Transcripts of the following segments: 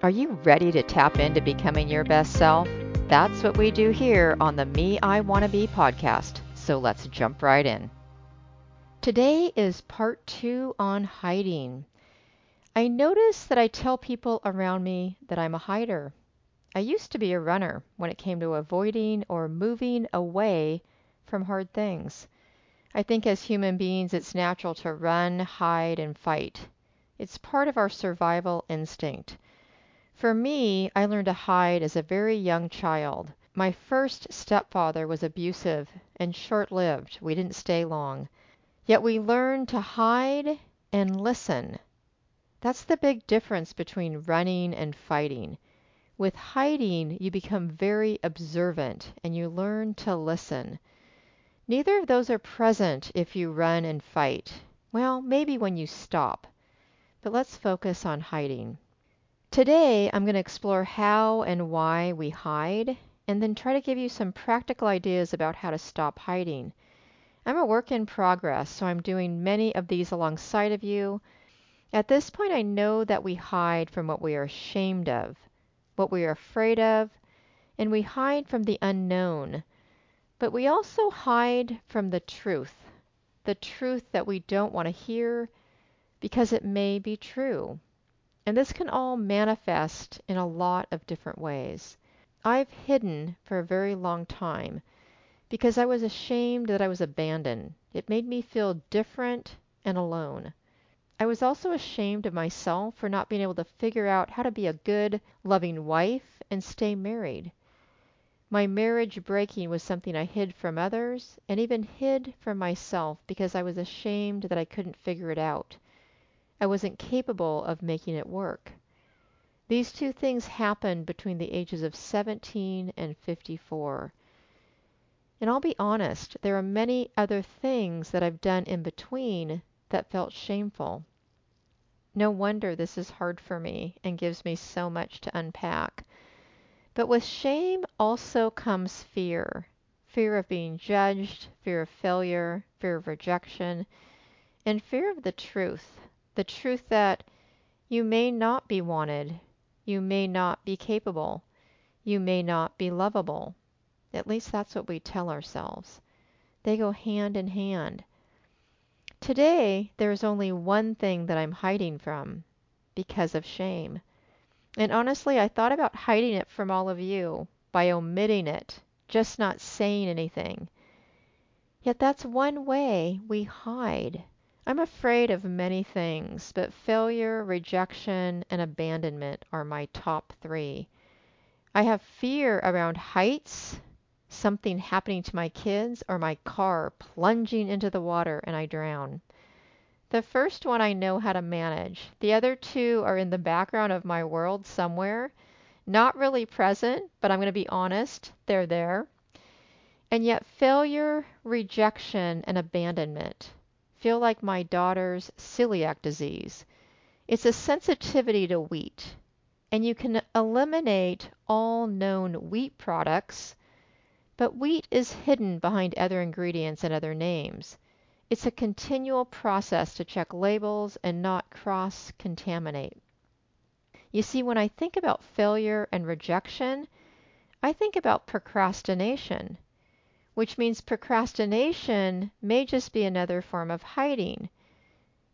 Are you ready to tap into becoming your best self? That's what we do here on the Me I Wanna Be podcast. So let's jump right in. Today is part two on hiding. I notice that I tell people around me that I'm a hider. I used to be a runner when it came to avoiding or moving away from hard things. I think as human beings, it's natural to run, hide, and fight. It's part of our survival instinct. For me, I learned to hide as a very young child. My first stepfather was abusive and short lived. We didn't stay long. Yet we learned to hide and listen. That's the big difference between running and fighting. With hiding, you become very observant and you learn to listen. Neither of those are present if you run and fight. Well, maybe when you stop. But let's focus on hiding. Today, I'm going to explore how and why we hide and then try to give you some practical ideas about how to stop hiding. I'm a work in progress, so I'm doing many of these alongside of you. At this point, I know that we hide from what we are ashamed of what we are afraid of, and we hide from the unknown. But we also hide from the truth, the truth that we don't want to hear because it may be true. And this can all manifest in a lot of different ways. I've hidden for a very long time because I was ashamed that I was abandoned. It made me feel different and alone. I was also ashamed of myself for not being able to figure out how to be a good, loving wife and stay married. My marriage breaking was something I hid from others and even hid from myself because I was ashamed that I couldn't figure it out. I wasn't capable of making it work. These two things happened between the ages of 17 and 54. And I'll be honest, there are many other things that I've done in between that felt shameful. No wonder this is hard for me and gives me so much to unpack. But with shame also comes fear fear of being judged, fear of failure, fear of rejection, and fear of the truth the truth that you may not be wanted, you may not be capable, you may not be lovable. At least that's what we tell ourselves. They go hand in hand. Today, there is only one thing that I'm hiding from because of shame. And honestly, I thought about hiding it from all of you by omitting it, just not saying anything. Yet that's one way we hide. I'm afraid of many things, but failure, rejection, and abandonment are my top three. I have fear around heights, something happening to my kids, or my car plunging into the water and I drown. The first one I know how to manage. The other two are in the background of my world somewhere. Not really present, but I'm going to be honest, they're there. And yet, failure, rejection, and abandonment feel like my daughter's celiac disease. It's a sensitivity to wheat. And you can eliminate all known wheat products but wheat is hidden behind other ingredients and other names. It's a continual process to check labels and not cross contaminate. You see, when I think about failure and rejection, I think about procrastination, which means procrastination may just be another form of hiding.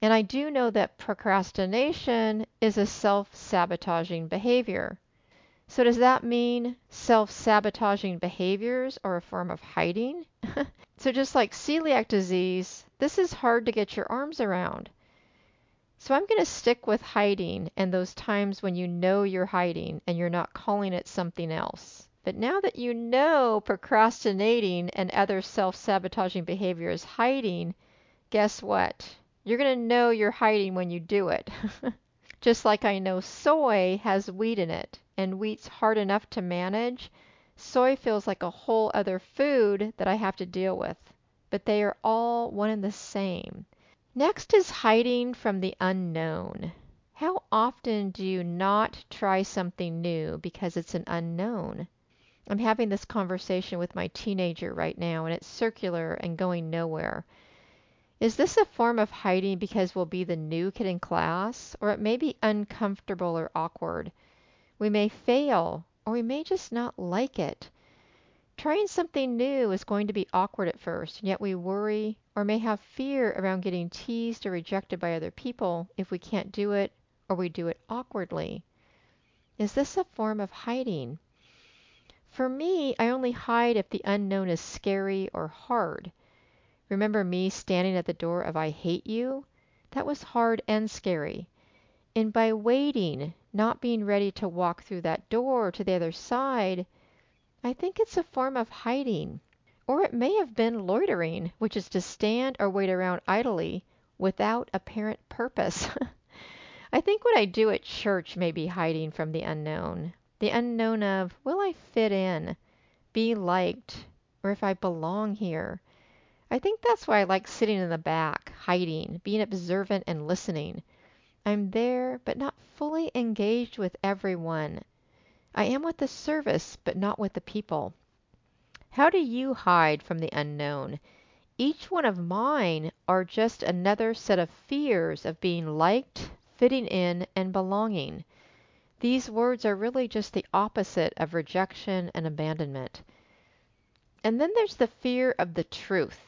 And I do know that procrastination is a self sabotaging behavior. So does that mean self-sabotaging behaviors are a form of hiding? so just like celiac disease, this is hard to get your arms around. So I'm going to stick with hiding and those times when you know you're hiding and you're not calling it something else. But now that you know procrastinating and other self-sabotaging behavior is hiding, guess what? You're going to know you're hiding when you do it. Just like I know soy has wheat in it and wheat's hard enough to manage, soy feels like a whole other food that I have to deal with. But they are all one and the same. Next is hiding from the unknown. How often do you not try something new because it's an unknown? I'm having this conversation with my teenager right now, and it's circular and going nowhere. Is this a form of hiding because we'll be the new kid in class, or it may be uncomfortable or awkward? We may fail, or we may just not like it. Trying something new is going to be awkward at first, and yet we worry or may have fear around getting teased or rejected by other people if we can't do it or we do it awkwardly. Is this a form of hiding? For me, I only hide if the unknown is scary or hard. Remember me standing at the door of I Hate You? That was hard and scary. And by waiting, not being ready to walk through that door to the other side, I think it's a form of hiding. Or it may have been loitering, which is to stand or wait around idly without apparent purpose. I think what I do at church may be hiding from the unknown. The unknown of will I fit in, be liked, or if I belong here. I think that's why I like sitting in the back, hiding, being observant and listening. I'm there, but not fully engaged with everyone. I am with the service, but not with the people. How do you hide from the unknown? Each one of mine are just another set of fears of being liked, fitting in, and belonging. These words are really just the opposite of rejection and abandonment. And then there's the fear of the truth.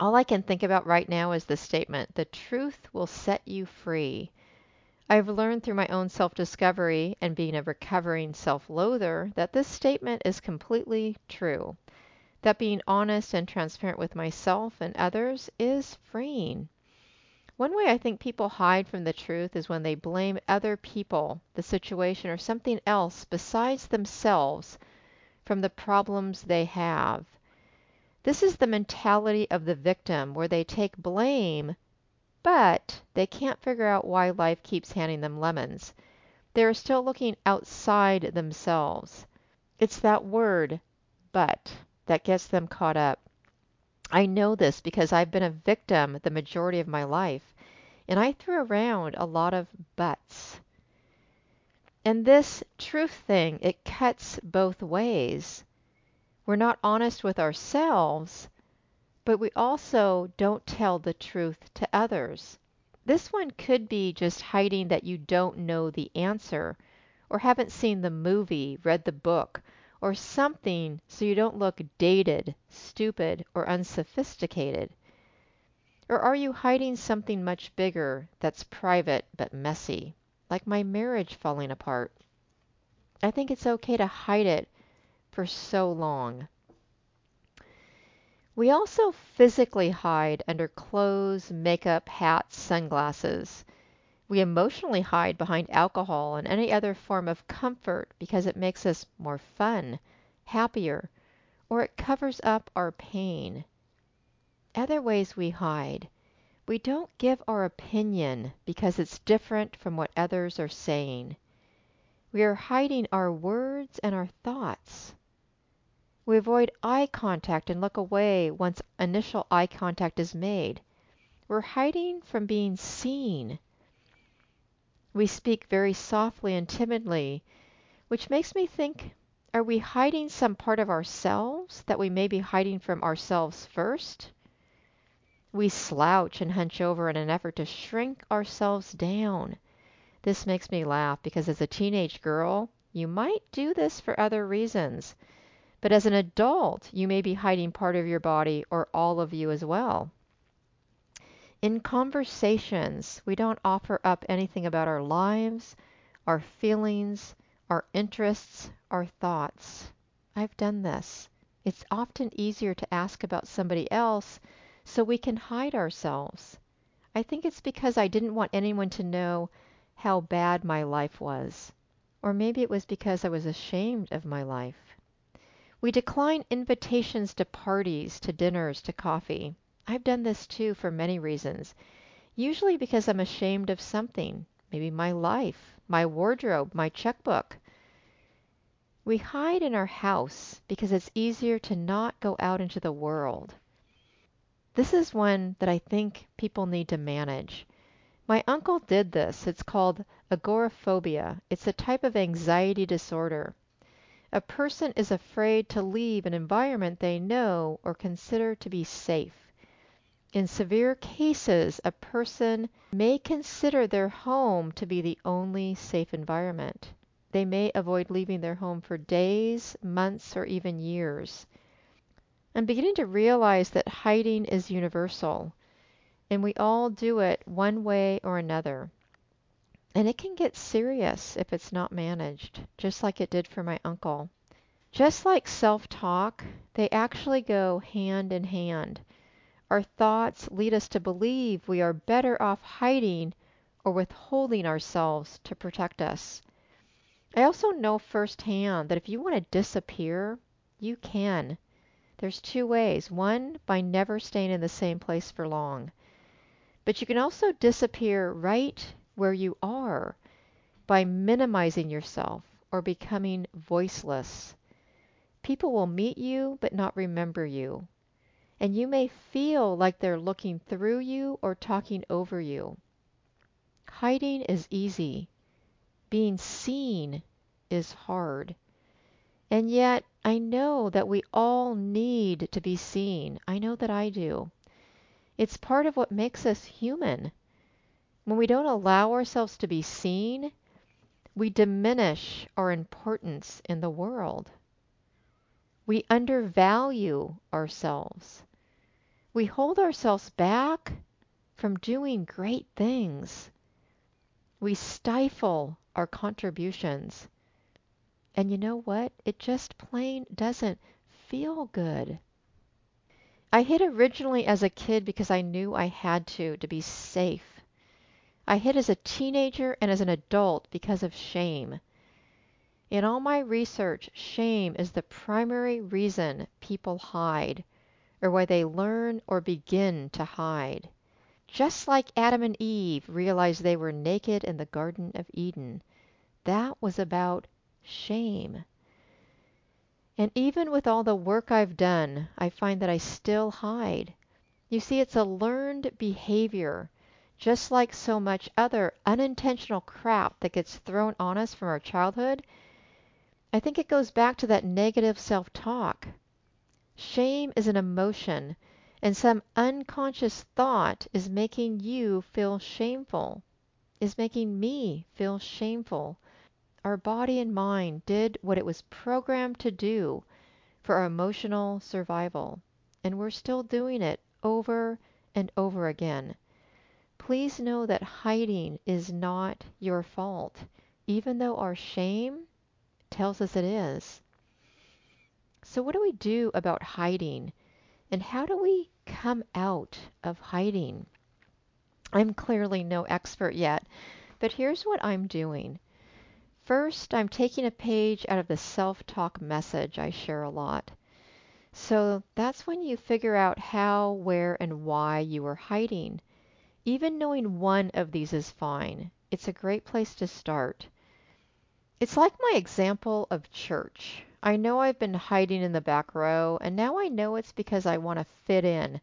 All I can think about right now is the statement the truth will set you free. I've learned through my own self discovery and being a recovering self loather that this statement is completely true. That being honest and transparent with myself and others is freeing. One way I think people hide from the truth is when they blame other people, the situation, or something else besides themselves from the problems they have. This is the mentality of the victim where they take blame, but they can't figure out why life keeps handing them lemons. They are still looking outside themselves. It's that word, but, that gets them caught up. I know this because I've been a victim the majority of my life, and I threw around a lot of buts. And this truth thing, it cuts both ways. We're not honest with ourselves, but we also don't tell the truth to others. This one could be just hiding that you don't know the answer, or haven't seen the movie, read the book, or something so you don't look dated, stupid, or unsophisticated? Or are you hiding something much bigger that's private but messy, like my marriage falling apart? I think it's okay to hide it for so long. We also physically hide under clothes, makeup, hats, sunglasses. We emotionally hide behind alcohol and any other form of comfort because it makes us more fun, happier, or it covers up our pain. Other ways we hide. We don't give our opinion because it's different from what others are saying. We are hiding our words and our thoughts. We avoid eye contact and look away once initial eye contact is made. We're hiding from being seen. We speak very softly and timidly, which makes me think are we hiding some part of ourselves that we may be hiding from ourselves first? We slouch and hunch over in an effort to shrink ourselves down. This makes me laugh because as a teenage girl, you might do this for other reasons. But as an adult, you may be hiding part of your body or all of you as well. In conversations, we don't offer up anything about our lives, our feelings, our interests, our thoughts. I've done this. It's often easier to ask about somebody else so we can hide ourselves. I think it's because I didn't want anyone to know how bad my life was. Or maybe it was because I was ashamed of my life. We decline invitations to parties, to dinners, to coffee. I've done this too for many reasons. Usually because I'm ashamed of something, maybe my life, my wardrobe, my checkbook. We hide in our house because it's easier to not go out into the world. This is one that I think people need to manage. My uncle did this. It's called agoraphobia. It's a type of anxiety disorder. A person is afraid to leave an environment they know or consider to be safe. In severe cases, a person may consider their home to be the only safe environment. they may avoid leaving their home for days, months, or even years. I'm beginning to realize that hiding is universal, and we all do it one way or another. And it can get serious if it's not managed, just like it did for my uncle. Just like self talk, they actually go hand in hand. Our thoughts lead us to believe we are better off hiding or withholding ourselves to protect us. I also know firsthand that if you want to disappear, you can. There's two ways. One, by never staying in the same place for long. But you can also disappear right where you are by minimizing yourself or becoming voiceless. People will meet you but not remember you. And you may feel like they're looking through you or talking over you. Hiding is easy. Being seen is hard. And yet, I know that we all need to be seen. I know that I do. It's part of what makes us human. When we don't allow ourselves to be seen, we diminish our importance in the world. We undervalue ourselves. We hold ourselves back from doing great things. We stifle our contributions. And you know what? It just plain doesn't feel good. I hid originally as a kid because I knew I had to, to be safe. I hid as a teenager and as an adult because of shame. In all my research, shame is the primary reason people hide, or why they learn or begin to hide. Just like Adam and Eve realized they were naked in the Garden of Eden, that was about shame. And even with all the work I've done, I find that I still hide. You see, it's a learned behavior, just like so much other unintentional crap that gets thrown on us from our childhood. I think it goes back to that negative self talk. Shame is an emotion, and some unconscious thought is making you feel shameful, is making me feel shameful our body and mind did what it was programmed to do for our emotional survival, and we're still doing it over and over again. Please know that hiding is not your fault, even though our shame tells us it is. So, what do we do about hiding? And how do we come out of hiding? I'm clearly no expert yet, but here's what I'm doing. First, I'm taking a page out of the self talk message I share a lot. So that's when you figure out how, where, and why you are hiding. Even knowing one of these is fine. It's a great place to start. It's like my example of church. I know I've been hiding in the back row, and now I know it's because I want to fit in,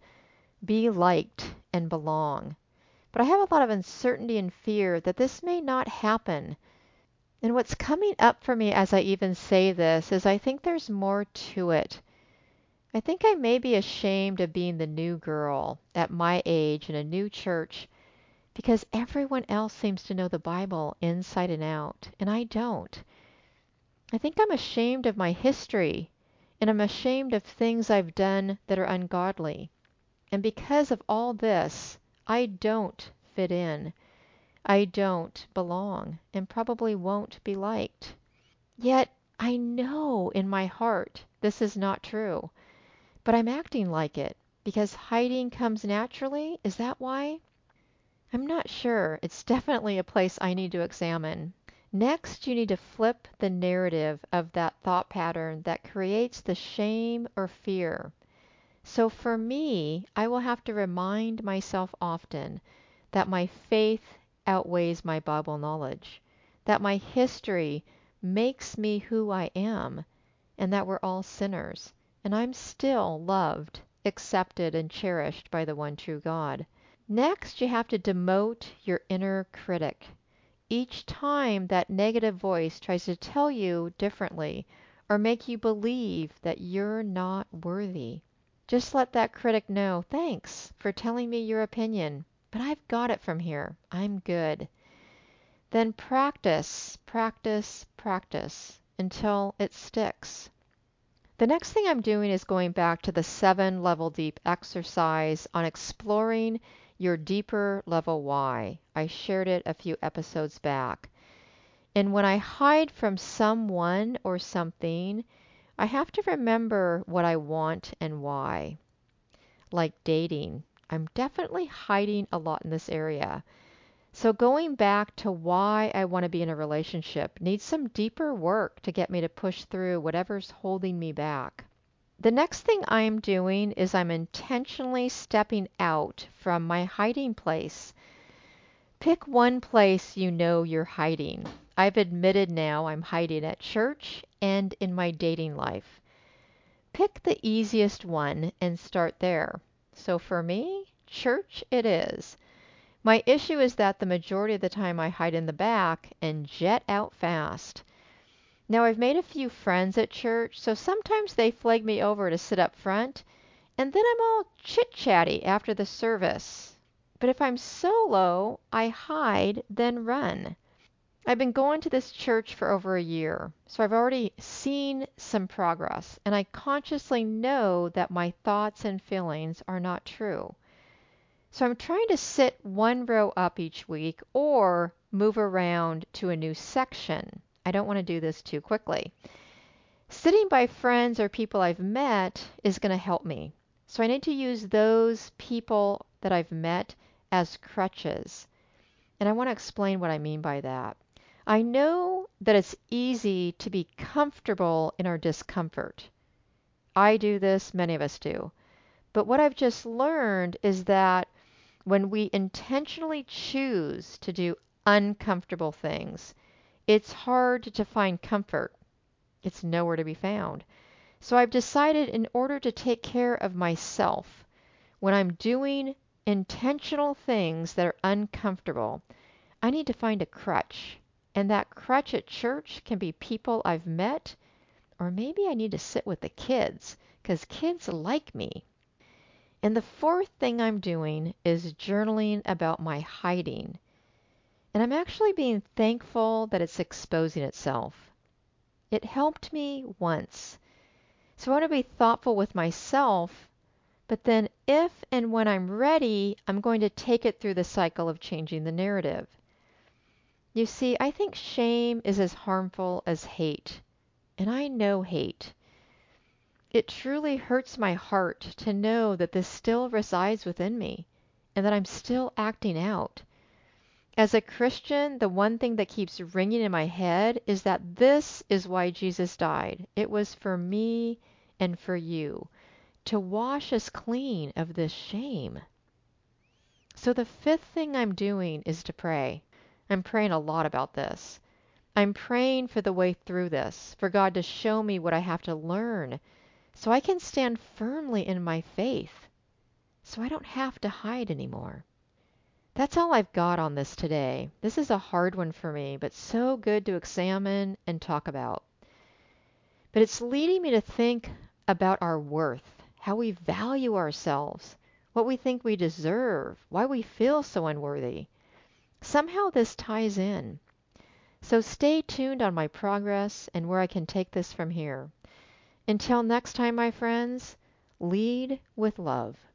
be liked, and belong. But I have a lot of uncertainty and fear that this may not happen and what's coming up for me as I even say this is I think there's more to it. I think I may be ashamed of being the new girl at my age in a new church because everyone else seems to know the Bible inside and out, and I don't. I think I'm ashamed of my history, and I'm ashamed of things I've done that are ungodly. And because of all this, I don't fit in. I don't belong and probably won't be liked. Yet I know in my heart this is not true. But I'm acting like it because hiding comes naturally. Is that why? I'm not sure. It's definitely a place I need to examine. Next, you need to flip the narrative of that thought pattern that creates the shame or fear. So for me, I will have to remind myself often that my faith outweighs my Bible knowledge, that my history makes me who I am, and that we're all sinners, and I'm still loved, accepted, and cherished by the one true God. Next, you have to demote your inner critic. Each time that negative voice tries to tell you differently or make you believe that you're not worthy, just let that critic know, thanks for telling me your opinion. But I've got it from here. I'm good. Then practice, practice, practice until it sticks. The next thing I'm doing is going back to the seven level deep exercise on exploring your deeper level why. I shared it a few episodes back. And when I hide from someone or something, I have to remember what I want and why. Like dating, I'm definitely hiding a lot in this area. So going back to why I want to be in a relationship needs some deeper work to get me to push through whatever's holding me back. The next thing I'm doing is I'm intentionally stepping out from my hiding place. Pick one place you know you're hiding. I've admitted now I'm hiding at church and in my dating life. Pick the easiest one and start there. So for me, church it is. My issue is that the majority of the time I hide in the back and jet out fast. Now I've made a few friends at church, so sometimes they flag me over to sit up front, and then I'm all chit chatty after the service. But if I'm solo, I hide, then run. I've been going to this church for over a year, so I've already seen some progress, and I consciously know that my thoughts and feelings are not true. So I'm trying to sit one row up each week or move around to a new section. I don't want to do this too quickly. Sitting by friends or people I've met is going to help me. So I need to use those people that I've met as crutches. And I want to explain what I mean by that. I know that it's easy to be comfortable in our discomfort. I do this, many of us do. But what I've just learned is that when we intentionally choose to do uncomfortable things, it's hard to find comfort. It's nowhere to be found. So I've decided in order to take care of myself, when I'm doing intentional things that are uncomfortable, I need to find a crutch. And that crutch at church can be people I've met, or maybe I need to sit with the kids, because kids like me. And the fourth thing I'm doing is journaling about my hiding. And I'm actually being thankful that it's exposing itself. It helped me once. So I want to be thoughtful with myself, but then if and when I'm ready, I'm going to take it through the cycle of changing the narrative. You see, I think shame is as harmful as hate. And I know hate. It truly hurts my heart to know that this still resides within me and that I'm still acting out. As a Christian, the one thing that keeps ringing in my head is that this is why Jesus died. It was for me and for you to wash us clean of this shame. So the fifth thing I'm doing is to pray. I'm praying a lot about this. I'm praying for the way through this, for God to show me what I have to learn so I can stand firmly in my faith, so I don't have to hide anymore. That's all I've got on this today. This is a hard one for me, but so good to examine and talk about. But it's leading me to think about our worth, how we value ourselves, what we think we deserve, why we feel so unworthy. Somehow this ties in. So stay tuned on my progress and where I can take this from here. Until next time, my friends, lead with love.